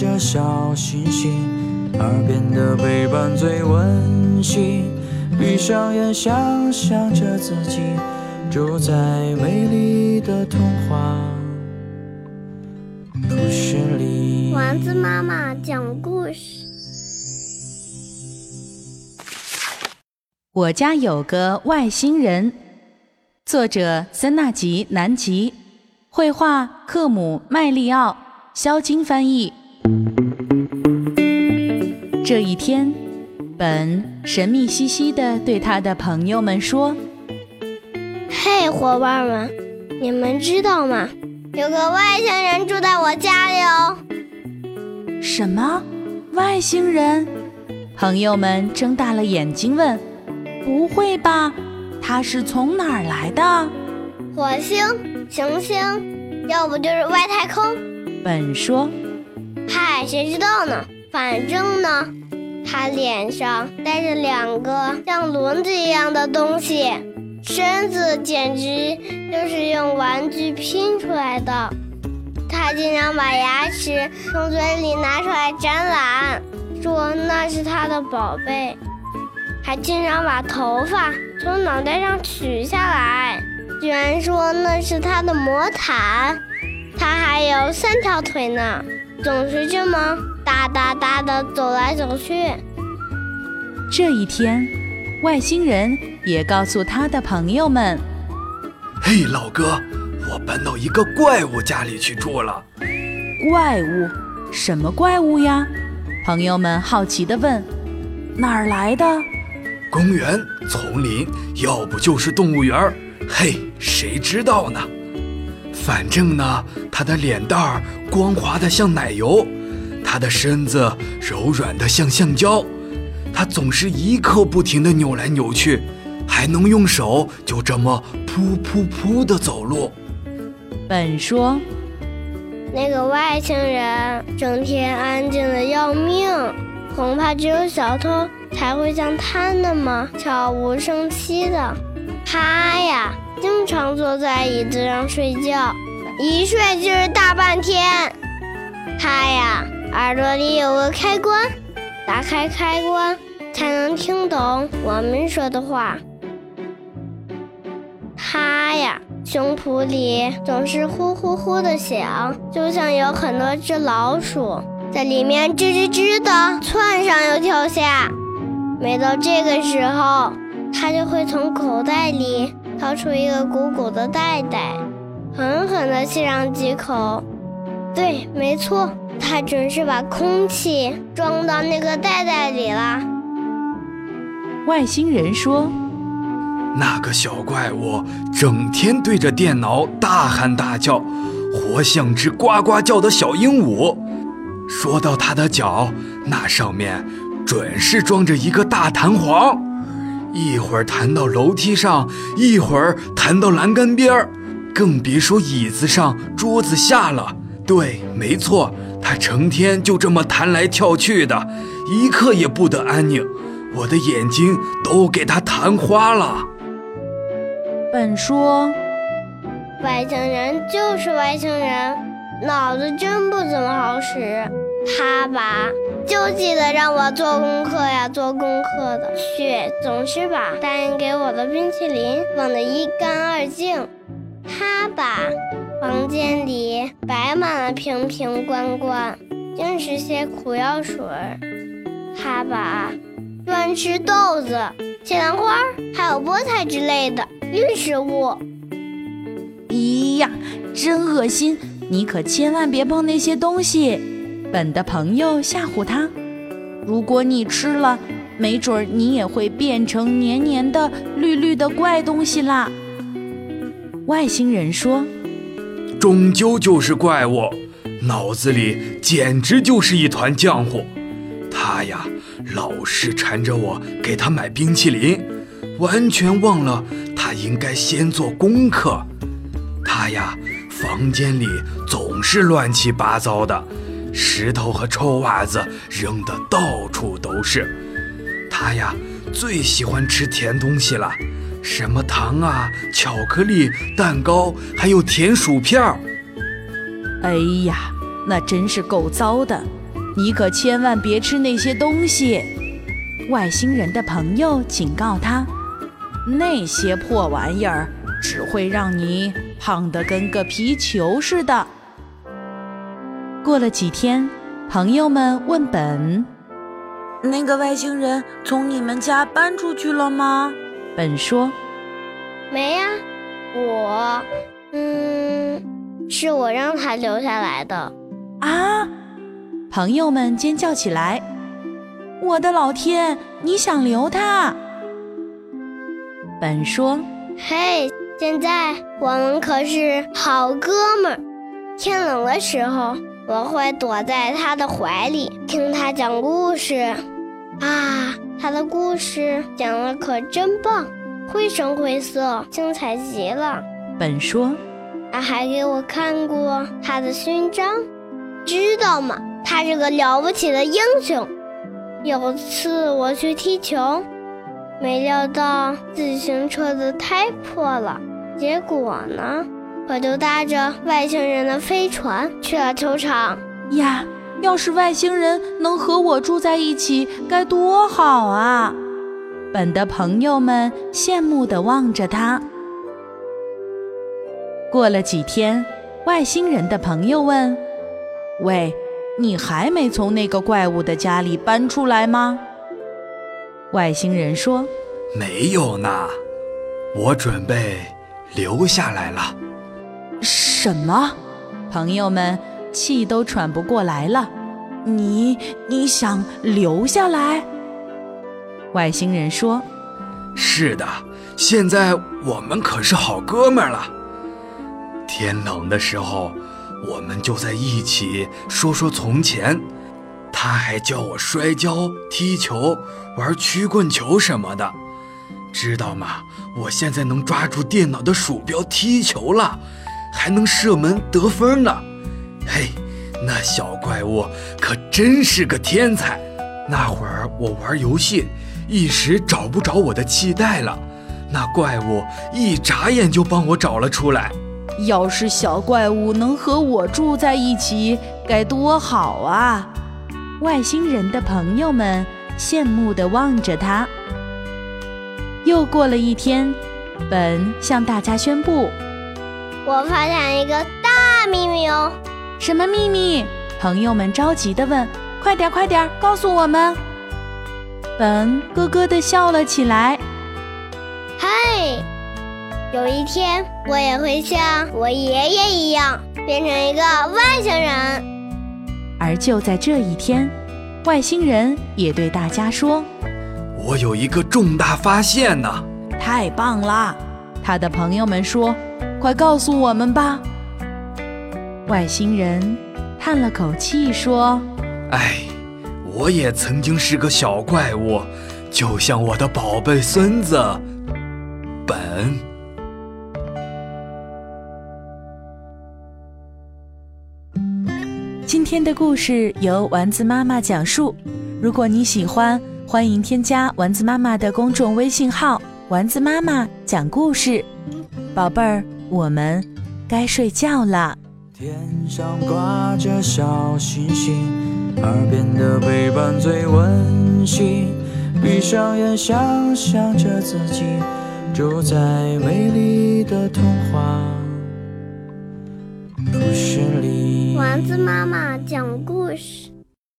着小星星，耳边的陪伴最温馨。闭上眼，想象着自己住在美丽的童话故事里。丸子妈妈讲故事。我家有个外星人，作者森纳吉·南吉，绘画克姆·麦利奥，肖金翻译。这一天。本神秘兮兮地对他的朋友们说：“嘿，伙伴们，你们知道吗？有个外星人住在我家里哦。”什么？外星人？朋友们睁大了眼睛问：“不会吧？他是从哪儿来的？火星、行星，要不就是外太空？”本说：“嗨，谁知道呢？反正呢。”他脸上带着两个像轮子一样的东西，身子简直就是用玩具拼出来的。他经常把牙齿从嘴里拿出来展览，说那是他的宝贝；还经常把头发从脑袋上取下来，居然说那是他的魔毯。他还有三条腿呢，总是这么。哒哒哒的走来走去。这一天，外星人也告诉他的朋友们：“嘿，老哥，我搬到一个怪物家里去住了。”怪物？什么怪物呀？朋友们好奇地问：“哪儿来的？”公园、丛林，要不就是动物园嘿，谁知道呢？反正呢，他的脸蛋儿光滑的像奶油。他的身子柔软的像橡胶，他总是一刻不停的扭来扭去，还能用手就这么噗噗噗的走路。本说，那个外星人整天安静的要命，恐怕只有小偷才会像他那么悄无声息的。他呀，经常坐在椅子上睡觉，一睡就是大半天。他呀。耳朵里有个开关，打开开关才能听懂我们说的话。他呀，胸脯里总是呼呼呼的响，就像有很多只老鼠在里面吱吱吱的窜上又跳下。每到这个时候，他就会从口袋里掏出一个鼓鼓的袋袋，狠狠地吸上几口。对，没错。他准是把空气装到那个袋袋里了。外星人说：“那个小怪物整天对着电脑大喊大叫，活像只呱呱叫的小鹦鹉。说到他的脚，那上面准是装着一个大弹簧，一会儿弹到楼梯上，一会儿弹到栏杆边儿，更别说椅子上、桌子下了。对，没错。”他成天就这么弹来跳去的，一刻也不得安宁，我的眼睛都给他弹花了。本说，外星人就是外星人，脑子真不怎么好使。他把，就记得让我做功课呀，做功课的，却总是把答应给我的冰淇淋忘得一干二净。他把。房间里摆满了瓶瓶罐罐，尽是些苦药水。他把乱吃豆子、西兰花还有菠菜之类的绿食物。咦呀，真恶心！你可千万别碰那些东西。本的朋友吓唬他：如果你吃了，没准儿你也会变成黏黏的、绿绿的怪东西啦。外星人说。终究就是怪物，脑子里简直就是一团浆糊。他呀，老是缠着我给他买冰淇淋，完全忘了他应该先做功课。他呀，房间里总是乱七八糟的，石头和臭袜子扔得到处都是。他呀，最喜欢吃甜东西了。什么糖啊，巧克力、蛋糕，还有甜薯片儿。哎呀，那真是够糟的。你可千万别吃那些东西。外星人的朋友警告他：“那些破玩意儿只会让你胖得跟个皮球似的。”过了几天，朋友们问本：“那个外星人从你们家搬出去了吗？”本说：“没呀，我，嗯，是我让他留下来的。”啊！朋友们尖叫起来：“我的老天！你想留他？”本说：“嘿，现在我们可是好哥们儿。天冷的时候，我会躲在他的怀里，听他讲故事。啊，他的故事讲的可真棒，绘声绘色，精彩极了。”本说：“他还给我看过他的勋章，知道吗？”他是个了不起的英雄。有次我去踢球，没料到自行车的胎破了，结果呢，我就搭着外星人的飞船去了球场。呀，要是外星人能和我住在一起，该多好啊！本的朋友们羡慕地望着他。过了几天，外星人的朋友问：“喂。”你还没从那个怪物的家里搬出来吗？外星人说：“没有呢，我准备留下来了。”什么？朋友们气都喘不过来了。你你想留下来？外星人说：“是的，现在我们可是好哥们儿了。天冷的时候。”我们就在一起说说从前，他还教我摔跤、踢球、玩曲棍球什么的，知道吗？我现在能抓住电脑的鼠标踢球了，还能射门得分呢。嘿，那小怪物可真是个天才。那会儿我玩游戏，一时找不着我的气袋了，那怪物一眨眼就帮我找了出来。要是小怪物能和我住在一起，该多好啊！外星人的朋友们羡慕地望着他。又过了一天，本向大家宣布：“我发现一个大秘密哦！”什么秘密？朋友们着急地问：“快点，快点，告诉我们！”本咯咯地笑了起来：“嗨！”有一天，我也会像我爷爷一样，变成一个外星人。而就在这一天，外星人也对大家说：“我有一个重大发现呢！”太棒了！他的朋友们说：“快告诉我们吧！”外星人叹了口气说：“哎，我也曾经是个小怪物，就像我的宝贝孙子本。”今天的故事由丸子妈妈讲述。如果你喜欢，欢迎添加丸子妈妈的公众微信号“丸子妈妈讲故事”。宝贝儿，我们该睡觉了。天上挂着小星星，耳边的陪伴最温馨。闭上眼，想象着自己住在美丽的童话故事里。丸子妈妈讲故事。